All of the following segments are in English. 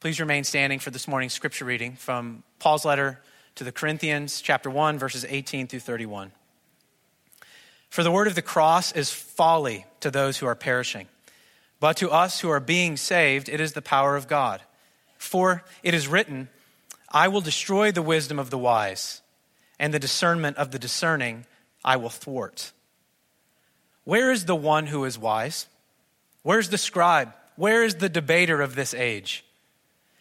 Please remain standing for this morning's scripture reading from Paul's letter to the Corinthians, chapter 1, verses 18 through 31. For the word of the cross is folly to those who are perishing, but to us who are being saved, it is the power of God. For it is written, I will destroy the wisdom of the wise, and the discernment of the discerning I will thwart. Where is the one who is wise? Where's the scribe? Where is the debater of this age?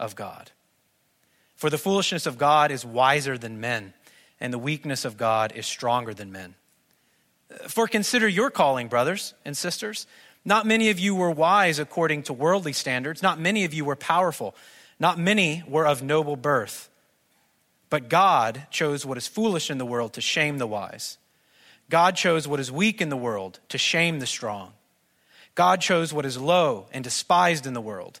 of God. For the foolishness of God is wiser than men, and the weakness of God is stronger than men. For consider your calling, brothers and sisters. Not many of you were wise according to worldly standards. Not many of you were powerful. Not many were of noble birth. But God chose what is foolish in the world to shame the wise. God chose what is weak in the world to shame the strong. God chose what is low and despised in the world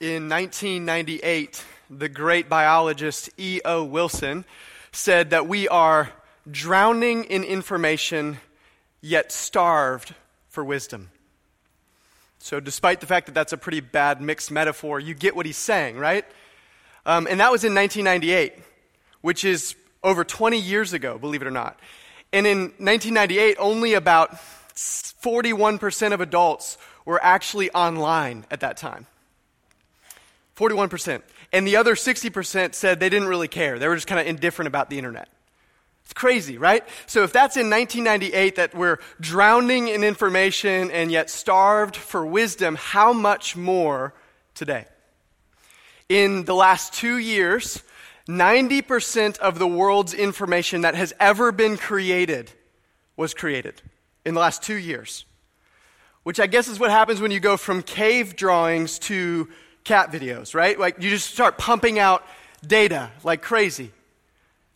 In 1998, the great biologist E.O. Wilson said that we are drowning in information, yet starved for wisdom. So, despite the fact that that's a pretty bad mixed metaphor, you get what he's saying, right? Um, and that was in 1998, which is over 20 years ago, believe it or not. And in 1998, only about 41% of adults were actually online at that time. 41%. And the other 60% said they didn't really care. They were just kind of indifferent about the internet. It's crazy, right? So if that's in 1998 that we're drowning in information and yet starved for wisdom, how much more today? In the last two years, 90% of the world's information that has ever been created was created in the last two years. Which I guess is what happens when you go from cave drawings to cat videos, right? Like you just start pumping out data like crazy.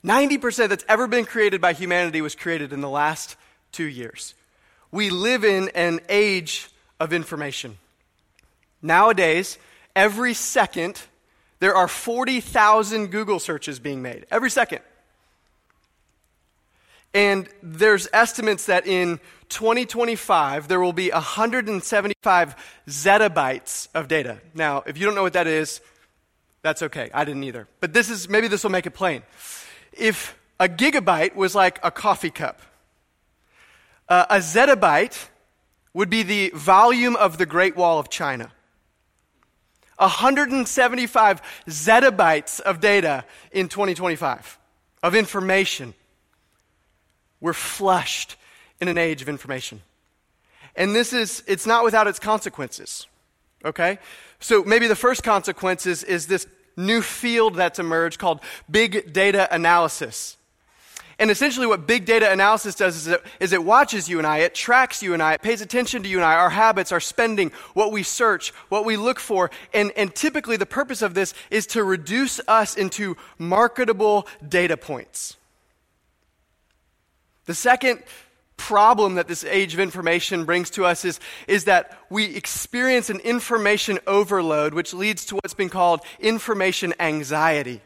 90% that's ever been created by humanity was created in the last two years. We live in an age of information. Nowadays, every second, there are 40,000 Google searches being made. Every second. And there's estimates that in 2025, there will be 175 zettabytes of data. Now, if you don't know what that is, that's okay. I didn't either. But this is, maybe this will make it plain. If a gigabyte was like a coffee cup, uh, a zettabyte would be the volume of the Great Wall of China. 175 zettabytes of data in 2025 of information. We're flushed in an age of information. And this is, it's not without its consequences. Okay? So maybe the first consequence is, is this new field that's emerged called big data analysis. And essentially, what big data analysis does is it, is it watches you and I, it tracks you and I, it pays attention to you and I, our habits, our spending, what we search, what we look for. And, and typically, the purpose of this is to reduce us into marketable data points. The second problem that this age of information brings to us is, is that we experience an information overload, which leads to what's been called information anxiety.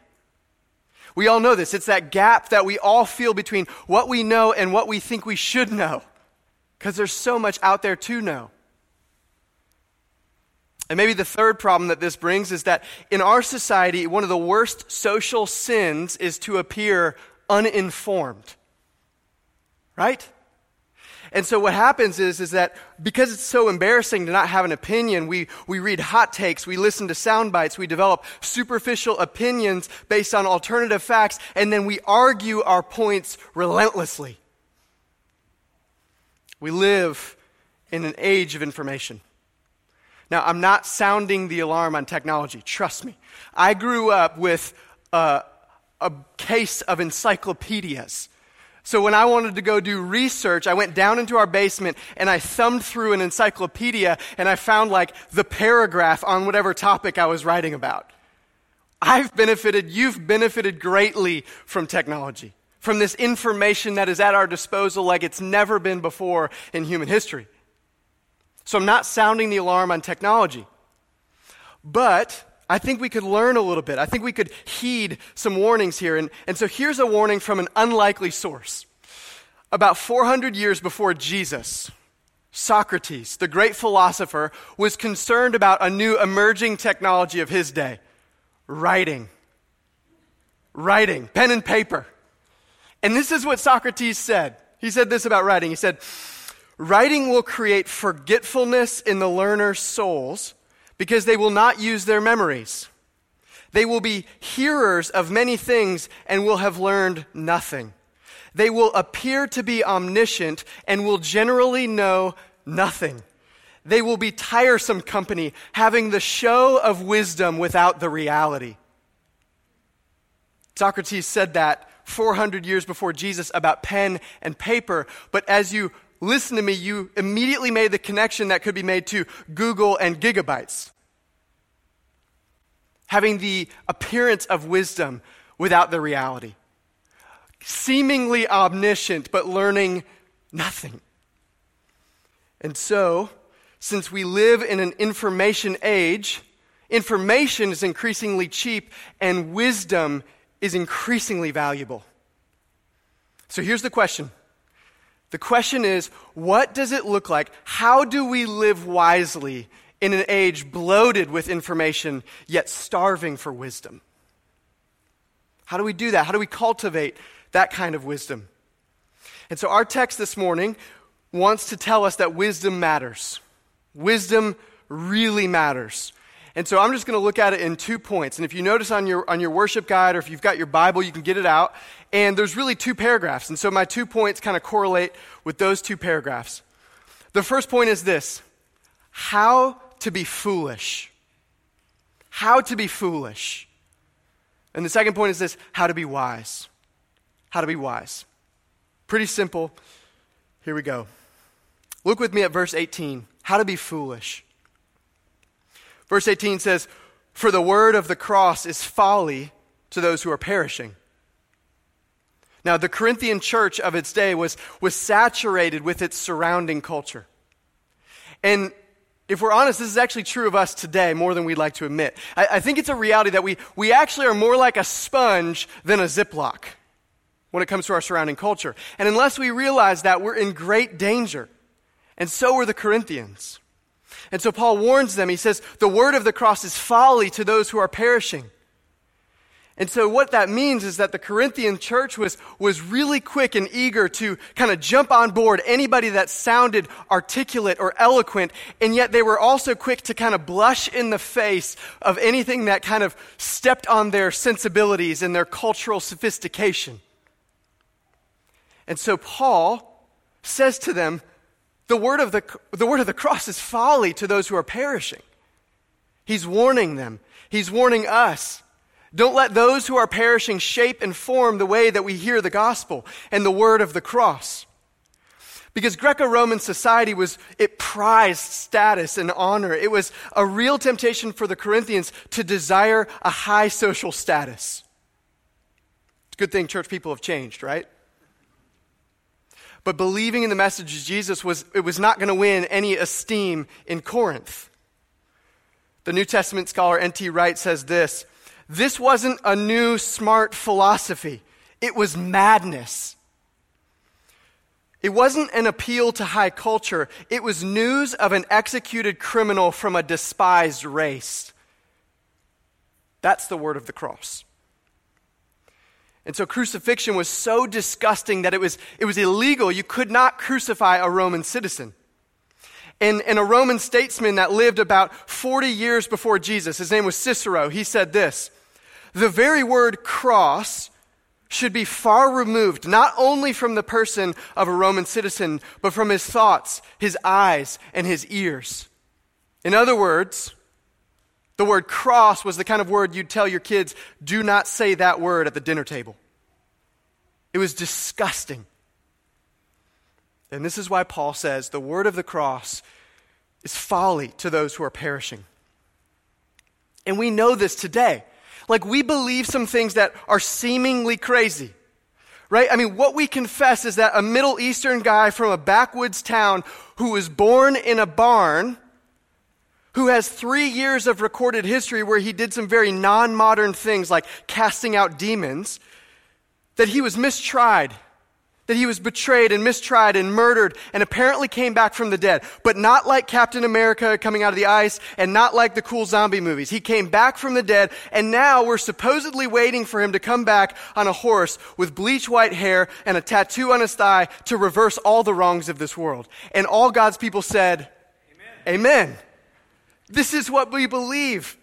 We all know this. It's that gap that we all feel between what we know and what we think we should know, because there's so much out there to know. And maybe the third problem that this brings is that in our society, one of the worst social sins is to appear uninformed. Right? And so what happens is, is that because it's so embarrassing to not have an opinion, we, we read hot takes, we listen to sound bites, we develop superficial opinions based on alternative facts, and then we argue our points relentlessly. We live in an age of information. Now, I'm not sounding the alarm on technology, trust me. I grew up with a, a case of encyclopedias. So when I wanted to go do research, I went down into our basement and I thumbed through an encyclopedia and I found like the paragraph on whatever topic I was writing about. I've benefited, you've benefited greatly from technology, from this information that is at our disposal like it's never been before in human history. So I'm not sounding the alarm on technology. But I think we could learn a little bit. I think we could heed some warnings here. And, and so here's a warning from an unlikely source. About 400 years before Jesus, Socrates, the great philosopher, was concerned about a new emerging technology of his day writing. Writing, pen and paper. And this is what Socrates said. He said this about writing. He said, Writing will create forgetfulness in the learner's souls because they will not use their memories. They will be hearers of many things and will have learned nothing. They will appear to be omniscient and will generally know nothing. They will be tiresome company, having the show of wisdom without the reality. Socrates said that 400 years before Jesus about pen and paper, but as you listen to me, you immediately made the connection that could be made to Google and gigabytes. Having the appearance of wisdom without the reality. Seemingly omniscient, but learning nothing. And so, since we live in an information age, information is increasingly cheap and wisdom is increasingly valuable. So here's the question the question is what does it look like? How do we live wisely in an age bloated with information, yet starving for wisdom? How do we do that? How do we cultivate that kind of wisdom? And so, our text this morning wants to tell us that wisdom matters. Wisdom really matters. And so I'm just going to look at it in two points. And if you notice on your, on your worship guide or if you've got your Bible, you can get it out. And there's really two paragraphs. And so my two points kind of correlate with those two paragraphs. The first point is this how to be foolish. How to be foolish. And the second point is this how to be wise. How to be wise. Pretty simple. Here we go. Look with me at verse 18. How to be foolish. Verse 18 says, For the word of the cross is folly to those who are perishing. Now, the Corinthian church of its day was, was saturated with its surrounding culture. And if we're honest, this is actually true of us today more than we'd like to admit. I, I think it's a reality that we, we actually are more like a sponge than a Ziploc when it comes to our surrounding culture. And unless we realize that, we're in great danger. And so were the Corinthians. And so Paul warns them. He says, The word of the cross is folly to those who are perishing. And so what that means is that the Corinthian church was, was really quick and eager to kind of jump on board anybody that sounded articulate or eloquent, and yet they were also quick to kind of blush in the face of anything that kind of stepped on their sensibilities and their cultural sophistication. And so Paul says to them, the word, of the, the word of the cross is folly to those who are perishing. He's warning them. He's warning us. Don't let those who are perishing shape and form the way that we hear the gospel and the word of the cross. Because Greco Roman society was, it prized status and honor. It was a real temptation for the Corinthians to desire a high social status. It's a good thing church people have changed, right? But believing in the message of Jesus was, it was not going to win any esteem in Corinth. The New Testament scholar N.T. Wright says this This wasn't a new smart philosophy, it was madness. It wasn't an appeal to high culture, it was news of an executed criminal from a despised race. That's the word of the cross. And so crucifixion was so disgusting that it was, it was illegal. You could not crucify a Roman citizen. And, and a Roman statesman that lived about 40 years before Jesus, his name was Cicero, he said this The very word cross should be far removed, not only from the person of a Roman citizen, but from his thoughts, his eyes, and his ears. In other words, the word cross was the kind of word you'd tell your kids, do not say that word at the dinner table. It was disgusting. And this is why Paul says the word of the cross is folly to those who are perishing. And we know this today. Like, we believe some things that are seemingly crazy. Right? I mean, what we confess is that a Middle Eastern guy from a backwoods town who was born in a barn who has three years of recorded history where he did some very non modern things like casting out demons, that he was mistried, that he was betrayed and mistried and murdered and apparently came back from the dead. But not like Captain America coming out of the ice and not like the cool zombie movies. He came back from the dead and now we're supposedly waiting for him to come back on a horse with bleach white hair and a tattoo on his thigh to reverse all the wrongs of this world. And all God's people said, Amen. Amen. This is what we believe.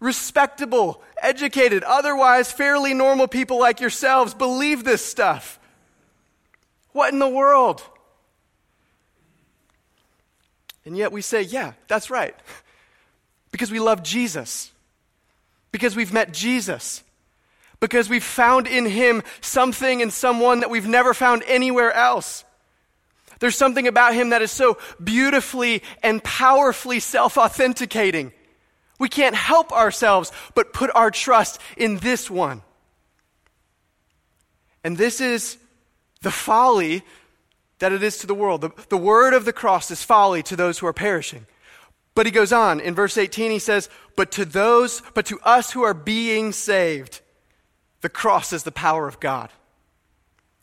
Respectable, educated, otherwise fairly normal people like yourselves believe this stuff. What in the world? And yet we say, yeah, that's right. Because we love Jesus. Because we've met Jesus. Because we've found in him something and someone that we've never found anywhere else. There's something about him that is so beautifully and powerfully self authenticating. We can't help ourselves but put our trust in this one. And this is the folly that it is to the world. The, the word of the cross is folly to those who are perishing. But he goes on in verse 18, he says, But to those, but to us who are being saved, the cross is the power of God.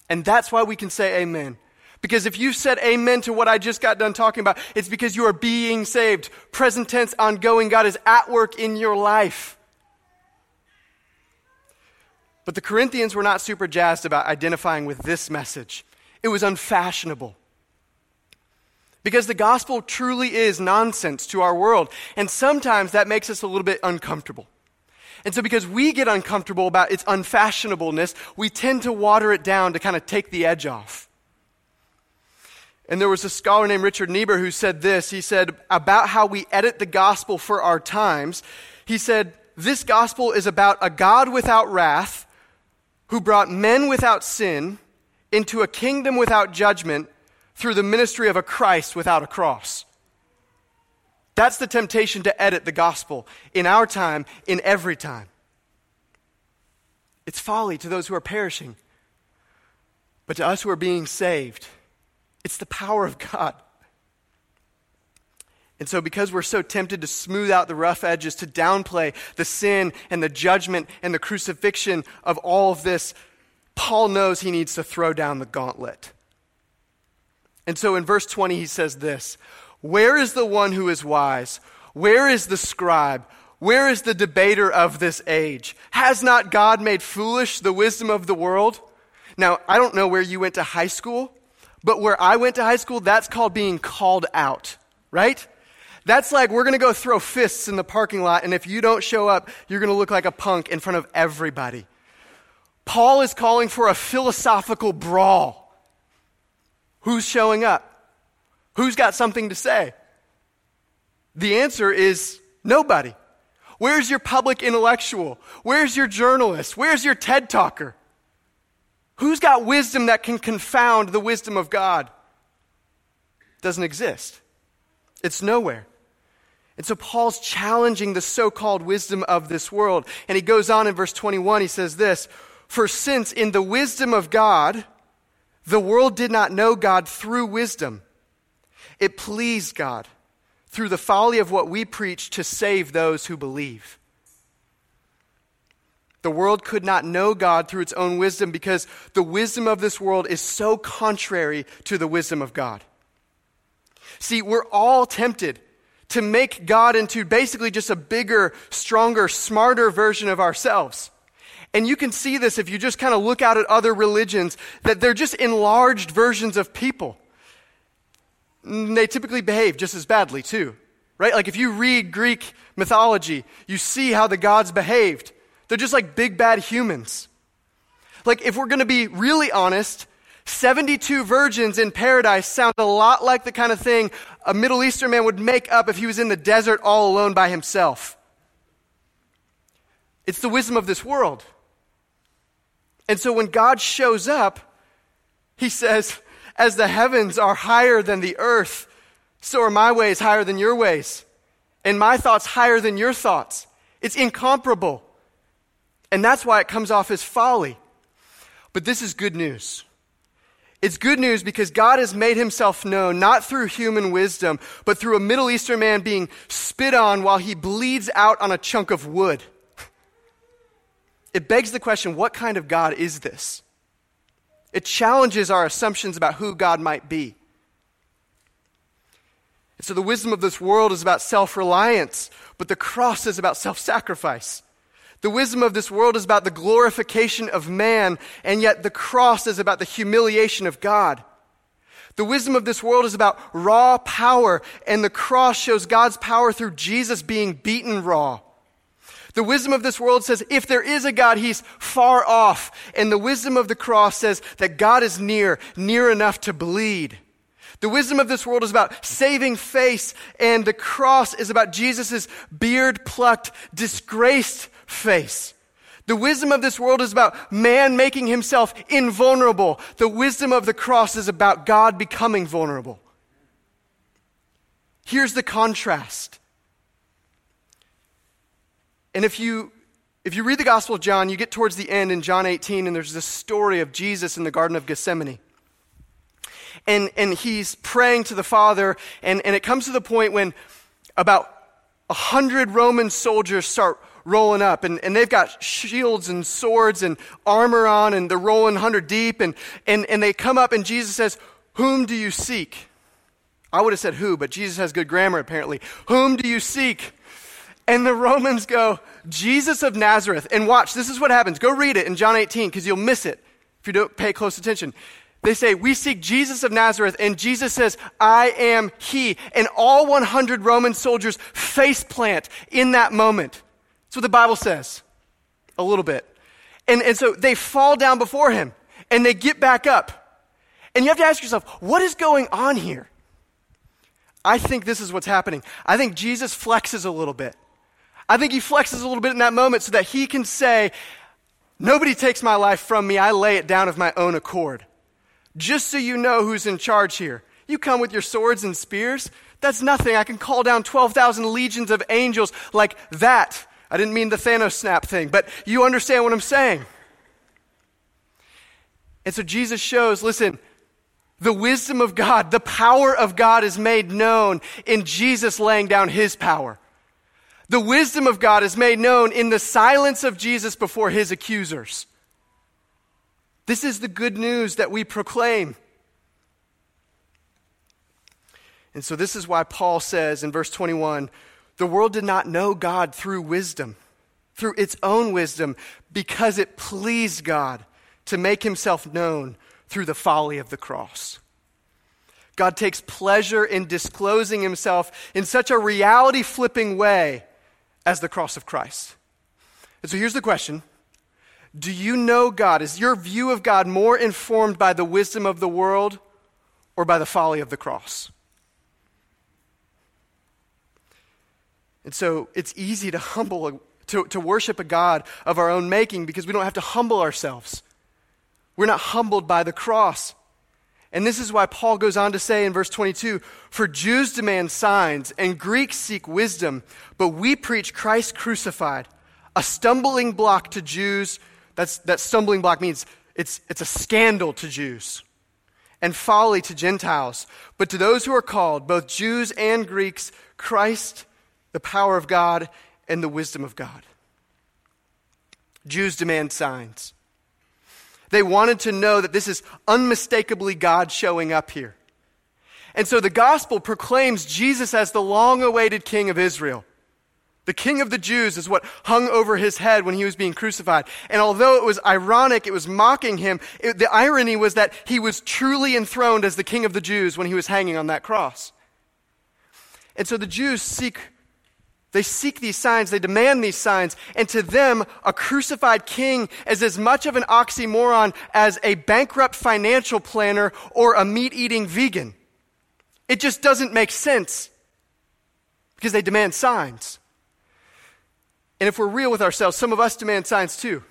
And that's why we can say amen. Because if you said amen to what I just got done talking about, it's because you are being saved. Present tense, ongoing. God is at work in your life. But the Corinthians were not super jazzed about identifying with this message, it was unfashionable. Because the gospel truly is nonsense to our world. And sometimes that makes us a little bit uncomfortable. And so, because we get uncomfortable about its unfashionableness, we tend to water it down to kind of take the edge off. And there was a scholar named Richard Niebuhr who said this. He said about how we edit the gospel for our times. He said, This gospel is about a God without wrath who brought men without sin into a kingdom without judgment through the ministry of a Christ without a cross. That's the temptation to edit the gospel in our time, in every time. It's folly to those who are perishing, but to us who are being saved, it's the power of God. And so, because we're so tempted to smooth out the rough edges, to downplay the sin and the judgment and the crucifixion of all of this, Paul knows he needs to throw down the gauntlet. And so, in verse 20, he says this Where is the one who is wise? Where is the scribe? Where is the debater of this age? Has not God made foolish the wisdom of the world? Now, I don't know where you went to high school. But where I went to high school, that's called being called out, right? That's like we're going to go throw fists in the parking lot, and if you don't show up, you're going to look like a punk in front of everybody. Paul is calling for a philosophical brawl. Who's showing up? Who's got something to say? The answer is nobody. Where's your public intellectual? Where's your journalist? Where's your TED talker? Who's got wisdom that can confound the wisdom of God? Doesn't exist. It's nowhere. And so Paul's challenging the so called wisdom of this world. And he goes on in verse 21, he says this For since in the wisdom of God, the world did not know God through wisdom, it pleased God through the folly of what we preach to save those who believe. The world could not know God through its own wisdom because the wisdom of this world is so contrary to the wisdom of God. See, we're all tempted to make God into basically just a bigger, stronger, smarter version of ourselves. And you can see this if you just kind of look out at other religions, that they're just enlarged versions of people. And They typically behave just as badly, too. Right? Like if you read Greek mythology, you see how the gods behaved. They're just like big bad humans. Like if we're going to be really honest, 72 virgins in paradise sound a lot like the kind of thing a Middle Eastern man would make up if he was in the desert all alone by himself. It's the wisdom of this world. And so when God shows up, he says, As the heavens are higher than the earth, so are my ways higher than your ways, and my thoughts higher than your thoughts. It's incomparable. And that's why it comes off as folly. But this is good news. It's good news because God has made himself known not through human wisdom, but through a Middle Eastern man being spit on while he bleeds out on a chunk of wood. It begs the question what kind of God is this? It challenges our assumptions about who God might be. And so the wisdom of this world is about self reliance, but the cross is about self sacrifice. The wisdom of this world is about the glorification of man, and yet the cross is about the humiliation of God. The wisdom of this world is about raw power, and the cross shows God's power through Jesus being beaten raw. The wisdom of this world says if there is a God, he's far off. And the wisdom of the cross says that God is near, near enough to bleed. The wisdom of this world is about saving face, and the cross is about Jesus' beard plucked, disgraced face. The wisdom of this world is about man making himself invulnerable. The wisdom of the cross is about God becoming vulnerable. Here's the contrast. And if you if you read the Gospel of John, you get towards the end in John 18, and there's this story of Jesus in the Garden of Gethsemane. And, and he's praying to the Father, and, and it comes to the point when about a hundred Roman soldiers start rolling up, and, and they've got shields and swords and armor on, and they're rolling 100 deep, and, and, and they come up, and Jesus says, Whom do you seek? I would have said who, but Jesus has good grammar apparently. Whom do you seek? And the Romans go, Jesus of Nazareth. And watch, this is what happens. Go read it in John 18 because you'll miss it if you don't pay close attention. They say, We seek Jesus of Nazareth. And Jesus says, I am he. And all 100 Roman soldiers face plant in that moment. That's what the Bible says. A little bit. And, and so they fall down before him and they get back up. And you have to ask yourself, what is going on here? I think this is what's happening. I think Jesus flexes a little bit. I think he flexes a little bit in that moment so that he can say, Nobody takes my life from me. I lay it down of my own accord. Just so you know who's in charge here. You come with your swords and spears. That's nothing. I can call down 12,000 legions of angels like that. I didn't mean the Thanos snap thing, but you understand what I'm saying. And so Jesus shows listen, the wisdom of God, the power of God is made known in Jesus laying down his power. The wisdom of God is made known in the silence of Jesus before his accusers. This is the good news that we proclaim. And so, this is why Paul says in verse 21 the world did not know God through wisdom, through its own wisdom, because it pleased God to make himself known through the folly of the cross. God takes pleasure in disclosing himself in such a reality flipping way as the cross of Christ. And so here's the question Do you know God? Is your view of God more informed by the wisdom of the world or by the folly of the cross? And so it's easy to humble, to, to worship a God of our own making because we don't have to humble ourselves. We're not humbled by the cross. And this is why Paul goes on to say in verse 22 For Jews demand signs and Greeks seek wisdom, but we preach Christ crucified, a stumbling block to Jews. That's, that stumbling block means it's, it's a scandal to Jews and folly to Gentiles. But to those who are called, both Jews and Greeks, Christ the power of God and the wisdom of God. Jews demand signs. They wanted to know that this is unmistakably God showing up here. And so the gospel proclaims Jesus as the long awaited king of Israel, The king of the Jews is what hung over his head when he was being crucified. And although it was ironic, it was mocking him, it, the irony was that he was truly enthroned as the king of the Jews when he was hanging on that cross. And so the Jews seek they seek these signs, they demand these signs, and to them, a crucified king is as much of an oxymoron as a bankrupt financial planner or a meat eating vegan. It just doesn't make sense because they demand signs. And if we're real with ourselves, some of us demand signs too.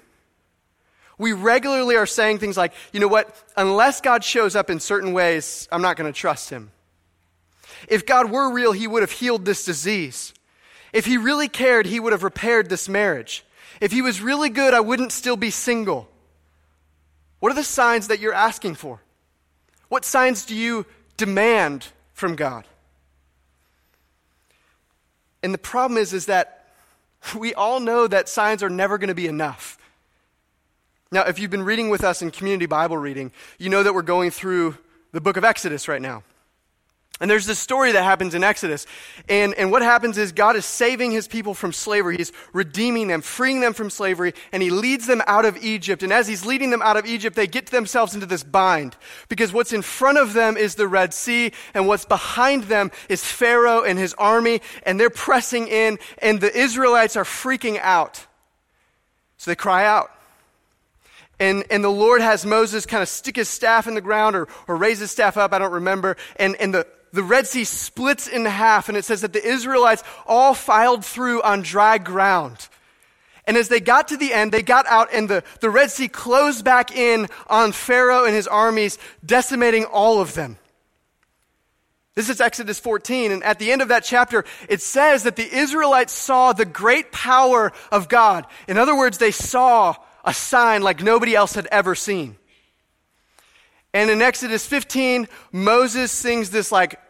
We regularly are saying things like, you know what, unless God shows up in certain ways, I'm not going to trust him. If God were real, he would have healed this disease. If he really cared, he would have repaired this marriage. If he was really good, I wouldn't still be single. What are the signs that you're asking for? What signs do you demand from God? And the problem is, is that we all know that signs are never going to be enough. Now, if you've been reading with us in community Bible reading, you know that we're going through the book of Exodus right now. And there's this story that happens in Exodus. And, and what happens is God is saving his people from slavery. He's redeeming them, freeing them from slavery, and he leads them out of Egypt. And as he's leading them out of Egypt, they get themselves into this bind. Because what's in front of them is the Red Sea, and what's behind them is Pharaoh and his army, and they're pressing in, and the Israelites are freaking out. So they cry out. And, and the Lord has Moses kind of stick his staff in the ground or, or raise his staff up, I don't remember. And, and the, the Red Sea splits in half, and it says that the Israelites all filed through on dry ground. And as they got to the end, they got out, and the, the Red Sea closed back in on Pharaoh and his armies, decimating all of them. This is Exodus 14, and at the end of that chapter, it says that the Israelites saw the great power of God. In other words, they saw a sign like nobody else had ever seen. And in Exodus 15, Moses sings this like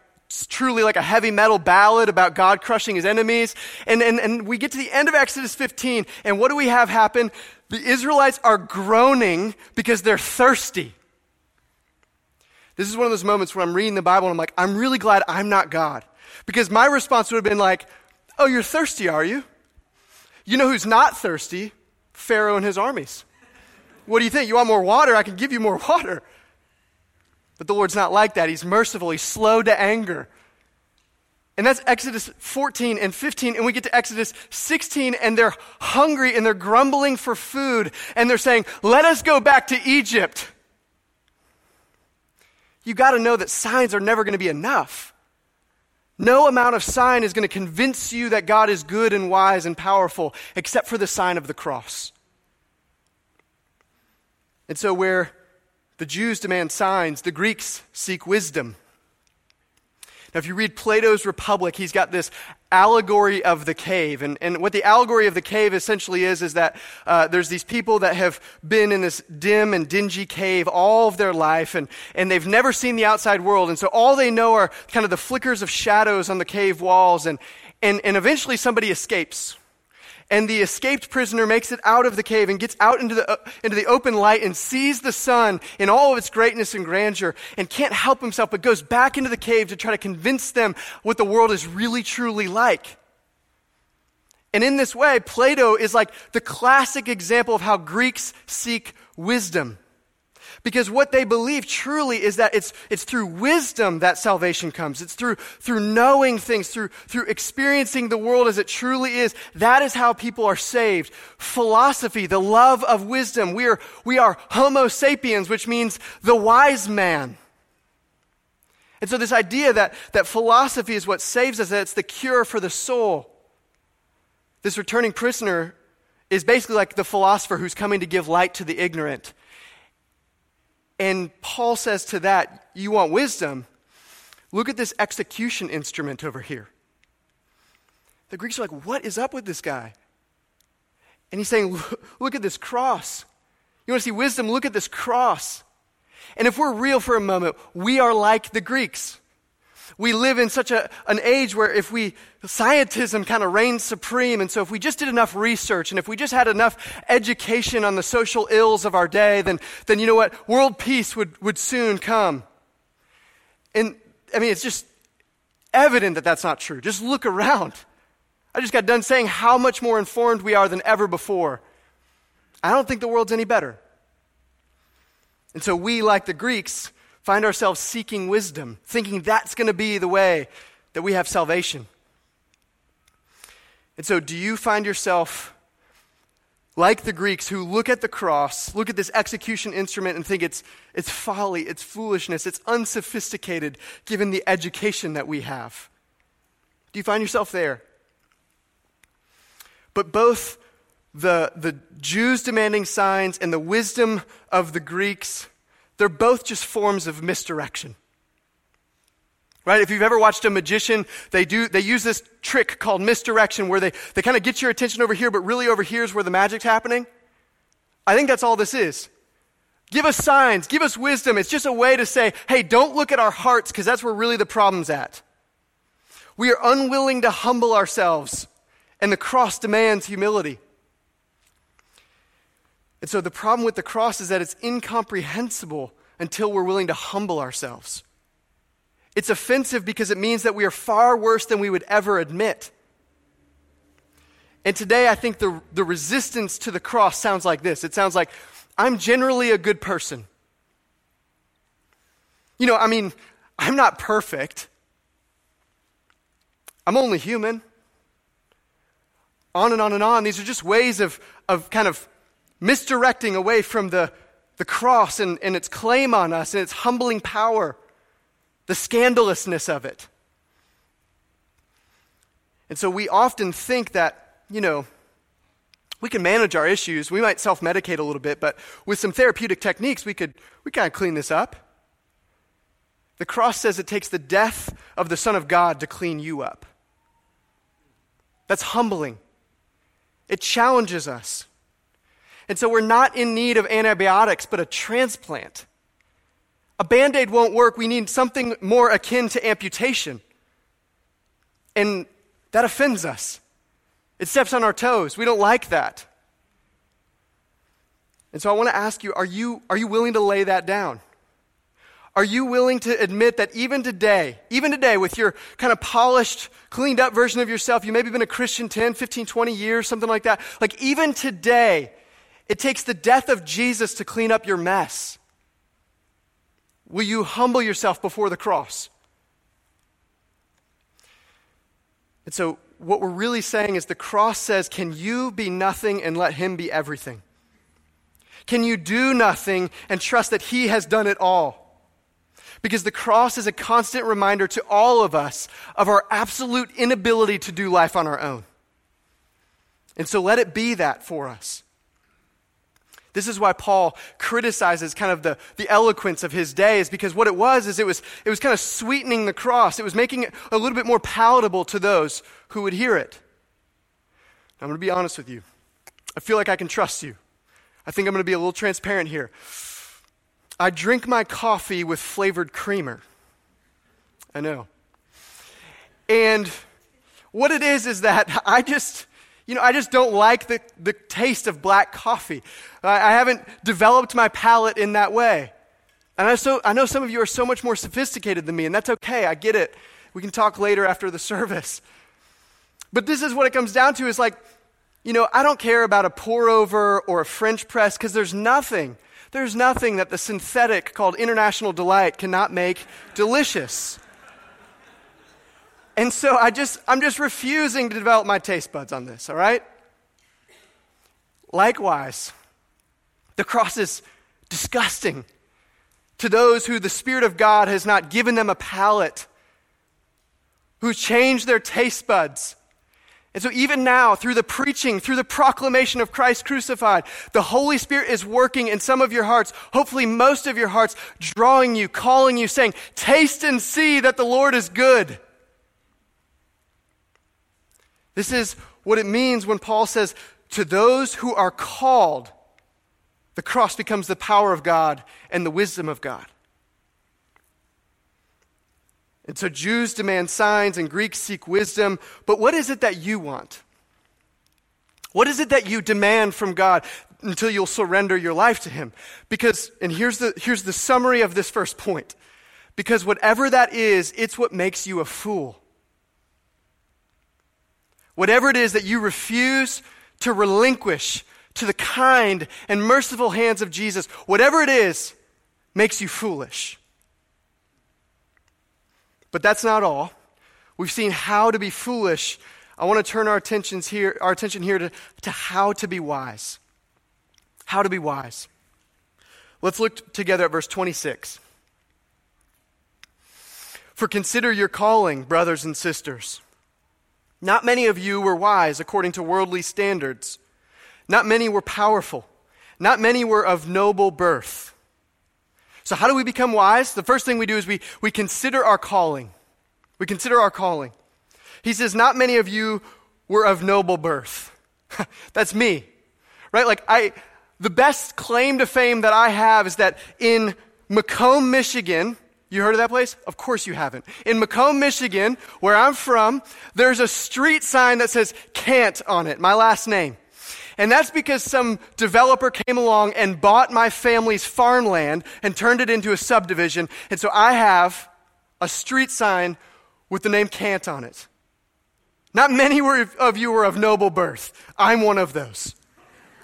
truly like a heavy metal ballad about God crushing his enemies. And, and, and we get to the end of Exodus 15, and what do we have happen? The Israelites are groaning because they're thirsty. This is one of those moments where I'm reading the Bible and I'm like, I'm really glad I'm not God. Because my response would have been like, Oh, you're thirsty, are you? You know who's not thirsty? Pharaoh and his armies. What do you think? You want more water? I can give you more water. But the Lord's not like that. He's merciful, He's slow to anger. And that's Exodus 14 and 15. And we get to Exodus 16, and they're hungry and they're grumbling for food. And they're saying, Let us go back to Egypt. You got to know that signs are never going to be enough. No amount of sign is going to convince you that God is good and wise and powerful, except for the sign of the cross. And so, where the Jews demand signs, the Greeks seek wisdom. Now, if you read Plato's Republic, he's got this allegory of the cave. And, and what the allegory of the cave essentially is, is that uh, there's these people that have been in this dim and dingy cave all of their life, and, and they've never seen the outside world. And so all they know are kind of the flickers of shadows on the cave walls. And, and, and eventually somebody escapes and the escaped prisoner makes it out of the cave and gets out into the, uh, into the open light and sees the sun in all of its greatness and grandeur and can't help himself but goes back into the cave to try to convince them what the world is really truly like. And in this way, Plato is like the classic example of how Greeks seek wisdom. Because what they believe truly is that it's, it's through wisdom that salvation comes. It's through, through knowing things, through, through experiencing the world as it truly is. That is how people are saved. Philosophy, the love of wisdom. We are, we are Homo sapiens, which means the wise man. And so this idea that, that philosophy is what saves us, that it's the cure for the soul. This returning prisoner is basically like the philosopher who's coming to give light to the ignorant. And Paul says to that, You want wisdom? Look at this execution instrument over here. The Greeks are like, What is up with this guy? And he's saying, Look at this cross. You want to see wisdom? Look at this cross. And if we're real for a moment, we are like the Greeks we live in such a, an age where if we, scientism kind of reigns supreme. And so if we just did enough research and if we just had enough education on the social ills of our day, then, then you know what? World peace would, would soon come. And I mean, it's just evident that that's not true. Just look around. I just got done saying how much more informed we are than ever before. I don't think the world's any better. And so we, like the Greeks, find ourselves seeking wisdom, thinking that's going to be the way that we have salvation. And so, do you find yourself like the Greeks who look at the cross, look at this execution instrument, and think it's, it's folly, it's foolishness, it's unsophisticated given the education that we have? Do you find yourself there? But both the, the Jews demanding signs and the wisdom of the Greeks, they're both just forms of misdirection. Right? If you've ever watched a magician, they do they use this trick called misdirection where they, they kind of get your attention over here, but really over here is where the magic's happening. I think that's all this is. Give us signs, give us wisdom. It's just a way to say, hey, don't look at our hearts, because that's where really the problem's at. We are unwilling to humble ourselves, and the cross demands humility. And so the problem with the cross is that it's incomprehensible until we're willing to humble ourselves. It's offensive because it means that we are far worse than we would ever admit. And today, I think the, the resistance to the cross sounds like this it sounds like, I'm generally a good person. You know, I mean, I'm not perfect, I'm only human. On and on and on. These are just ways of, of kind of misdirecting away from the, the cross and, and its claim on us and its humbling power, the scandalousness of it. And so we often think that, you know, we can manage our issues. We might self medicate a little bit, but with some therapeutic techniques, we could we kind of clean this up. The cross says it takes the death of the Son of God to clean you up. That's humbling. It challenges us. And so we're not in need of antibiotics, but a transplant. A band aid won't work. We need something more akin to amputation. And that offends us. It steps on our toes. We don't like that. And so I want to ask you are, you are you willing to lay that down? Are you willing to admit that even today, even today, with your kind of polished, cleaned up version of yourself, you maybe been a Christian 10, 15, 20 years, something like that, like even today, it takes the death of Jesus to clean up your mess. Will you humble yourself before the cross? And so, what we're really saying is the cross says, Can you be nothing and let Him be everything? Can you do nothing and trust that He has done it all? Because the cross is a constant reminder to all of us of our absolute inability to do life on our own. And so let it be that for us. This is why Paul criticizes kind of the, the eloquence of his day, is because what it was is it was it was kind of sweetening the cross. It was making it a little bit more palatable to those who would hear it. I'm going to be honest with you. I feel like I can trust you. I think I'm going to be a little transparent here. I drink my coffee with flavored creamer. I know. And what it is is that I just you know, I just don't like the, the taste of black coffee. I, I haven't developed my palate in that way. And I, so, I know some of you are so much more sophisticated than me, and that's okay. I get it. We can talk later after the service. But this is what it comes down to is like, you know, I don't care about a pour over or a French press because there's nothing, there's nothing that the synthetic called International Delight cannot make delicious. And so I just, I'm just refusing to develop my taste buds on this, all right? Likewise, the cross is disgusting to those who the Spirit of God has not given them a palate, who changed their taste buds. And so, even now, through the preaching, through the proclamation of Christ crucified, the Holy Spirit is working in some of your hearts, hopefully, most of your hearts, drawing you, calling you, saying, Taste and see that the Lord is good. This is what it means when Paul says, To those who are called, the cross becomes the power of God and the wisdom of God. And so Jews demand signs and Greeks seek wisdom. But what is it that you want? What is it that you demand from God until you'll surrender your life to Him? Because, and here's the, here's the summary of this first point. Because whatever that is, it's what makes you a fool. Whatever it is that you refuse to relinquish to the kind and merciful hands of Jesus, whatever it is, makes you foolish. But that's not all. We've seen how to be foolish. I want to turn our, attentions here, our attention here to, to how to be wise. How to be wise. Let's look together at verse 26. For consider your calling, brothers and sisters. Not many of you were wise according to worldly standards. Not many were powerful. Not many were of noble birth. So, how do we become wise? The first thing we do is we, we consider our calling. We consider our calling. He says, Not many of you were of noble birth. That's me, right? Like, I, the best claim to fame that I have is that in Macomb, Michigan, you heard of that place? Of course you haven't. In Macomb, Michigan, where I'm from, there's a street sign that says Cant on it, my last name. And that's because some developer came along and bought my family's farmland and turned it into a subdivision. And so I have a street sign with the name Cant on it. Not many of you were of noble birth. I'm one of those.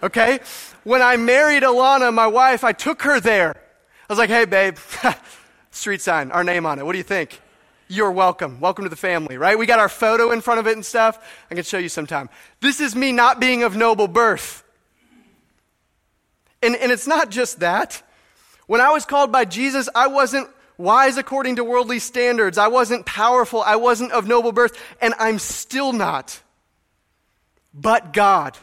Okay? When I married Alana, my wife, I took her there. I was like, hey, babe, street sign, our name on it. What do you think? You're welcome. Welcome to the family, right? We got our photo in front of it and stuff. I can show you sometime. This is me not being of noble birth. And, and it's not just that. When I was called by Jesus, I wasn't wise according to worldly standards. I wasn't powerful. I wasn't of noble birth. And I'm still not. But God.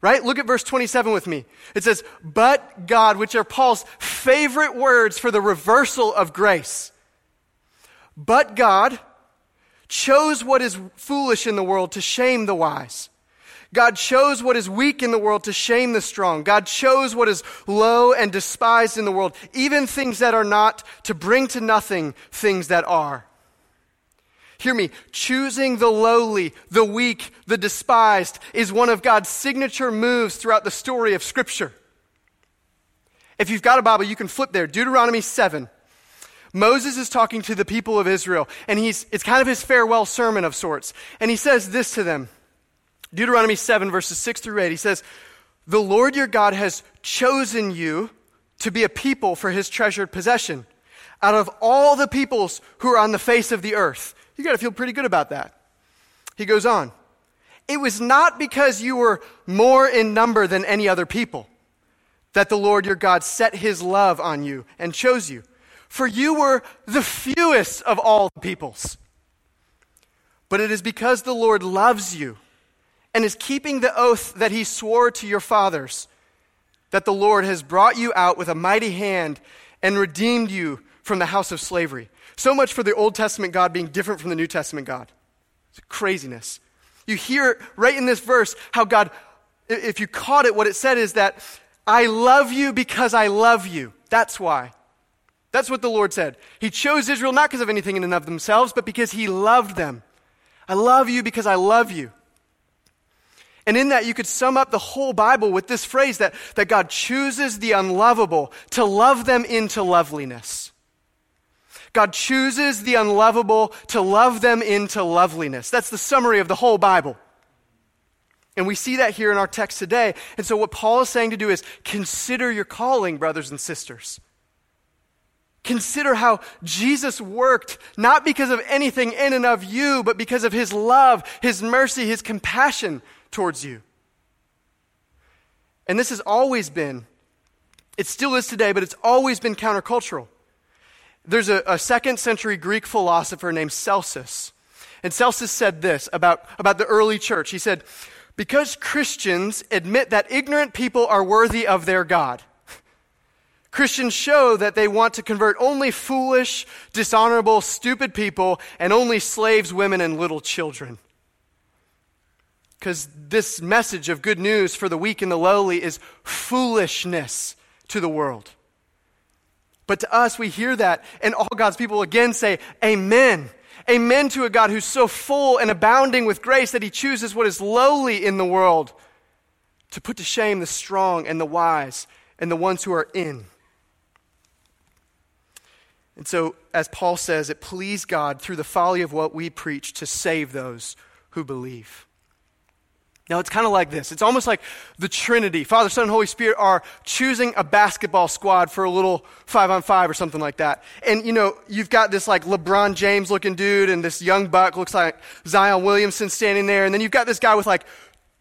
Right? Look at verse 27 with me. It says, But God, which are Paul's favorite words for the reversal of grace. But God chose what is foolish in the world to shame the wise. God chose what is weak in the world to shame the strong. God chose what is low and despised in the world, even things that are not, to bring to nothing things that are. Hear me, choosing the lowly, the weak, the despised is one of God's signature moves throughout the story of Scripture. If you've got a Bible, you can flip there. Deuteronomy 7. Moses is talking to the people of Israel, and he's, it's kind of his farewell sermon of sorts. And he says this to them Deuteronomy 7, verses 6 through 8. He says, The Lord your God has chosen you to be a people for his treasured possession out of all the peoples who are on the face of the earth. You got to feel pretty good about that. He goes on. It was not because you were more in number than any other people that the Lord your God set his love on you and chose you for you were the fewest of all peoples. But it is because the Lord loves you and is keeping the oath that he swore to your fathers that the Lord has brought you out with a mighty hand and redeemed you from the house of slavery. So much for the Old Testament God being different from the New Testament God. It's craziness. You hear right in this verse how God, if you caught it, what it said is that I love you because I love you. That's why. That's what the Lord said. He chose Israel not because of anything in and of themselves, but because He loved them. I love you because I love you. And in that, you could sum up the whole Bible with this phrase that, that God chooses the unlovable to love them into loveliness. God chooses the unlovable to love them into loveliness. That's the summary of the whole Bible. And we see that here in our text today. And so, what Paul is saying to do is consider your calling, brothers and sisters. Consider how Jesus worked, not because of anything in and of you, but because of his love, his mercy, his compassion towards you. And this has always been, it still is today, but it's always been countercultural. There's a, a second century Greek philosopher named Celsus. And Celsus said this about, about the early church. He said, Because Christians admit that ignorant people are worthy of their God. Christians show that they want to convert only foolish, dishonorable, stupid people and only slaves, women, and little children. Because this message of good news for the weak and the lowly is foolishness to the world. But to us, we hear that, and all God's people again say, Amen. Amen to a God who's so full and abounding with grace that he chooses what is lowly in the world to put to shame the strong and the wise and the ones who are in. And so, as Paul says, it pleased God through the folly of what we preach to save those who believe. Now, it's kind of like this. It's almost like the Trinity, Father, Son, and Holy Spirit, are choosing a basketball squad for a little five on five or something like that. And, you know, you've got this like LeBron James looking dude, and this young buck looks like Zion Williamson standing there. And then you've got this guy with like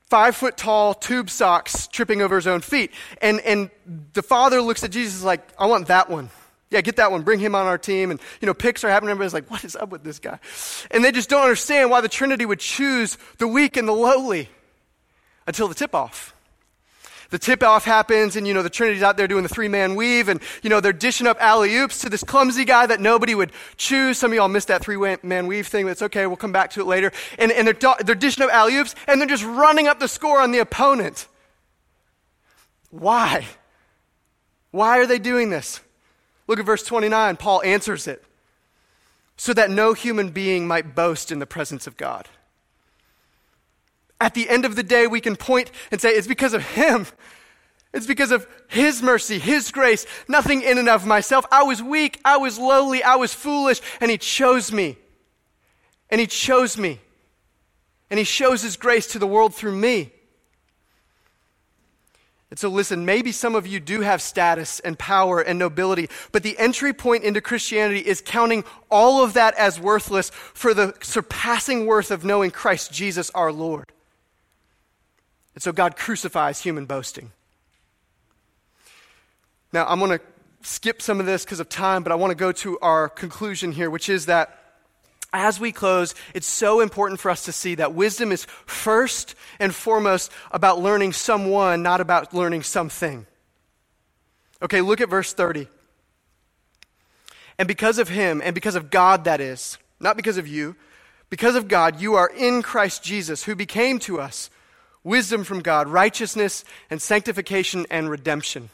five foot tall tube socks tripping over his own feet. And, and the father looks at Jesus like, I want that one. Yeah, get that one. Bring him on our team. And, you know, picks are happening. Everybody's like, what is up with this guy? And they just don't understand why the Trinity would choose the weak and the lowly until the tip off. The tip off happens, and you know, the Trinity's out there doing the three man weave, and you know, they're dishing up alley oops to this clumsy guy that nobody would choose. Some of y'all missed that three man weave thing, but it's okay, we'll come back to it later. And, and they're, they're dishing up alley oops, and they're just running up the score on the opponent. Why? Why are they doing this? Look at verse 29. Paul answers it. So that no human being might boast in the presence of God. At the end of the day, we can point and say, it's because of Him. It's because of His mercy, His grace, nothing in and of myself. I was weak, I was lowly, I was foolish, and He chose me. And He chose me. And He shows His grace to the world through me. And so, listen, maybe some of you do have status and power and nobility, but the entry point into Christianity is counting all of that as worthless for the surpassing worth of knowing Christ Jesus our Lord. And so God crucifies human boasting. Now, I'm going to skip some of this because of time, but I want to go to our conclusion here, which is that as we close, it's so important for us to see that wisdom is first and foremost about learning someone, not about learning something. Okay, look at verse 30. And because of him, and because of God, that is, not because of you, because of God, you are in Christ Jesus, who became to us wisdom from God, righteousness and sanctification and redemption.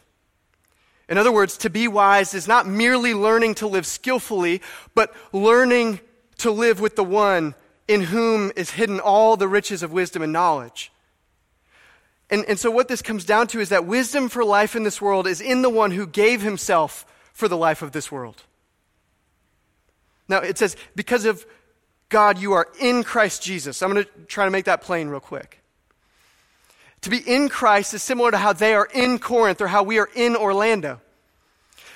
In other words, to be wise is not merely learning to live skillfully, but learning to live with the one in whom is hidden all the riches of wisdom and knowledge. And, and so, what this comes down to is that wisdom for life in this world is in the one who gave himself for the life of this world. Now, it says, because of God, you are in Christ Jesus. I'm going to try to make that plain real quick. To be in Christ is similar to how they are in Corinth or how we are in Orlando.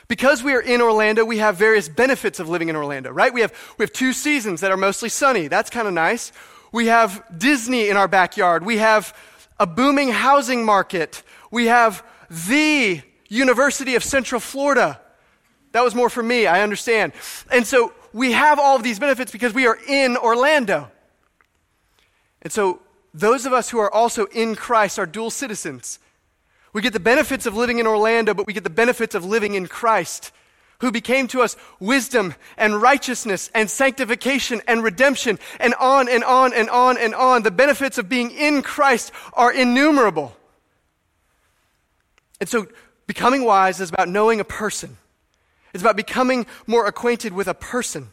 Because we are in Orlando, we have various benefits of living in Orlando, right? We have, we have two seasons that are mostly sunny. That's kind of nice. We have Disney in our backyard. We have a booming housing market. We have the University of Central Florida. That was more for me, I understand. And so we have all of these benefits because we are in Orlando. And so those of us who are also in Christ are dual citizens. We get the benefits of living in Orlando, but we get the benefits of living in Christ, who became to us wisdom and righteousness and sanctification and redemption, and on and on and on and on. The benefits of being in Christ are innumerable. And so, becoming wise is about knowing a person, it's about becoming more acquainted with a person.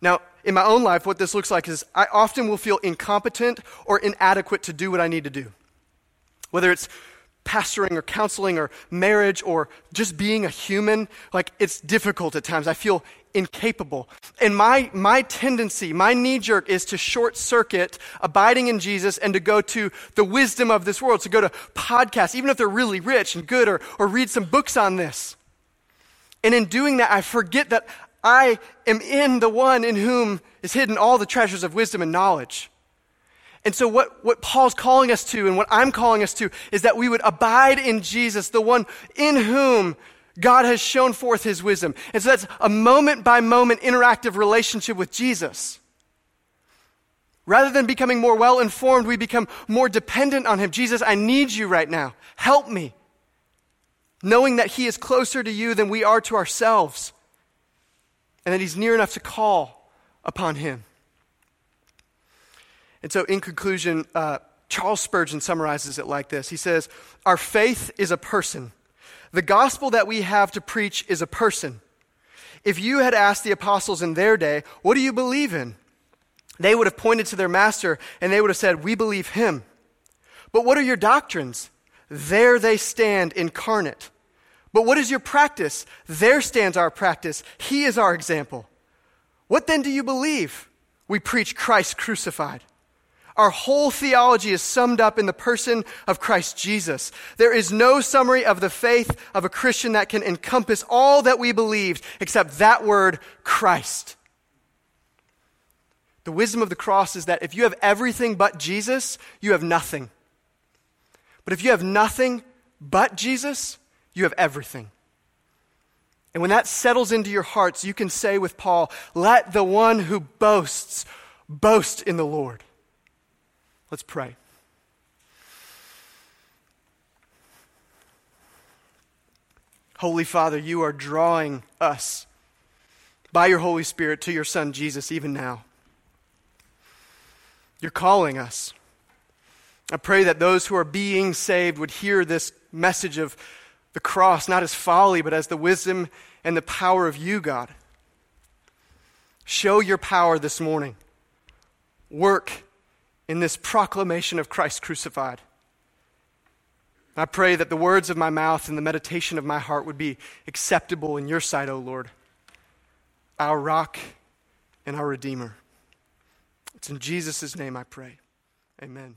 Now, in my own life, what this looks like is I often will feel incompetent or inadequate to do what I need to do. Whether it's pastoring or counseling or marriage or just being a human, like it's difficult at times. I feel incapable. And my, my tendency, my knee jerk is to short circuit abiding in Jesus and to go to the wisdom of this world, to go to podcasts, even if they're really rich and good, or, or read some books on this. And in doing that, I forget that I am in the one in whom is hidden all the treasures of wisdom and knowledge. And so, what, what Paul's calling us to, and what I'm calling us to, is that we would abide in Jesus, the one in whom God has shown forth his wisdom. And so, that's a moment by moment interactive relationship with Jesus. Rather than becoming more well informed, we become more dependent on him. Jesus, I need you right now. Help me. Knowing that he is closer to you than we are to ourselves and that he's near enough to call upon him. And so, in conclusion, uh, Charles Spurgeon summarizes it like this He says, Our faith is a person. The gospel that we have to preach is a person. If you had asked the apostles in their day, What do you believe in? they would have pointed to their master and they would have said, We believe him. But what are your doctrines? There they stand incarnate. But what is your practice? There stands our practice. He is our example. What then do you believe? we preach Christ crucified. Our whole theology is summed up in the person of Christ Jesus. There is no summary of the faith of a Christian that can encompass all that we believed except that word, Christ. The wisdom of the cross is that if you have everything but Jesus, you have nothing. But if you have nothing but Jesus, you have everything. And when that settles into your hearts, you can say with Paul, Let the one who boasts boast in the Lord. Let's pray. Holy Father, you are drawing us by your Holy Spirit to your Son Jesus even now. You're calling us. I pray that those who are being saved would hear this message of the cross not as folly, but as the wisdom and the power of you, God. Show your power this morning. Work in this proclamation of Christ crucified. I pray that the words of my mouth and the meditation of my heart would be acceptable in your sight, O Lord, our rock and our Redeemer. It's in Jesus' name I pray. Amen.